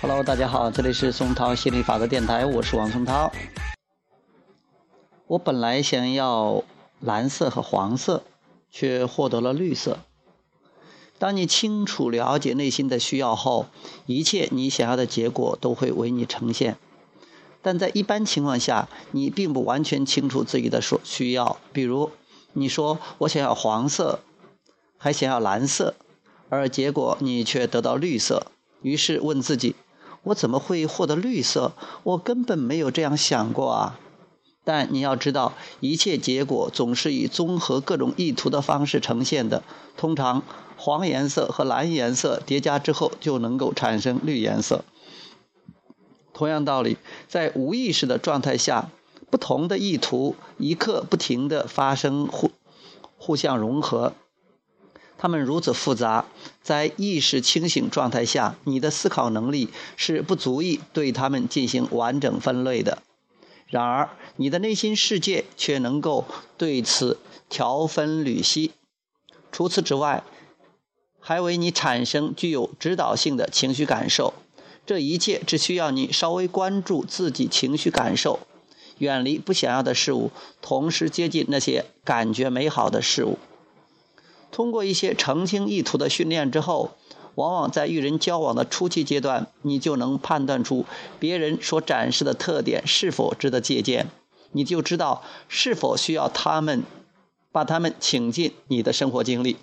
Hello，大家好，这里是松涛心理法则电台，我是王松涛。我本来想要蓝色和黄色，却获得了绿色。当你清楚了解内心的需要后，一切你想要的结果都会为你呈现。但在一般情况下，你并不完全清楚自己的所需要。比如，你说我想要黄色，还想要蓝色，而结果你却得到绿色。于是问自己：我怎么会获得绿色？我根本没有这样想过啊！但你要知道，一切结果总是以综合各种意图的方式呈现的。通常，黄颜色和蓝颜色叠加之后，就能够产生绿颜色。同样道理，在无意识的状态下，不同的意图一刻不停的发生互互相融合，它们如此复杂，在意识清醒状态下，你的思考能力是不足以对它们进行完整分类的。然而，你的内心世界却能够对此条分缕析。除此之外，还为你产生具有指导性的情绪感受。这一切只需要你稍微关注自己情绪感受，远离不想要的事物，同时接近那些感觉美好的事物。通过一些澄清意图的训练之后。往往在与人交往的初期阶段，你就能判断出别人所展示的特点是否值得借鉴，你就知道是否需要他们，把他们请进你的生活经历。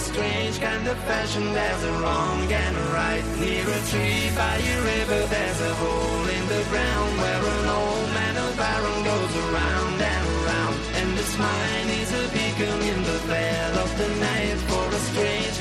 Strange kind of fashion. There's a wrong and a right. Near a tree by a river, there's a hole in the ground where an old man of iron goes around and around. And this mine is a beacon in the veil of the night for a strange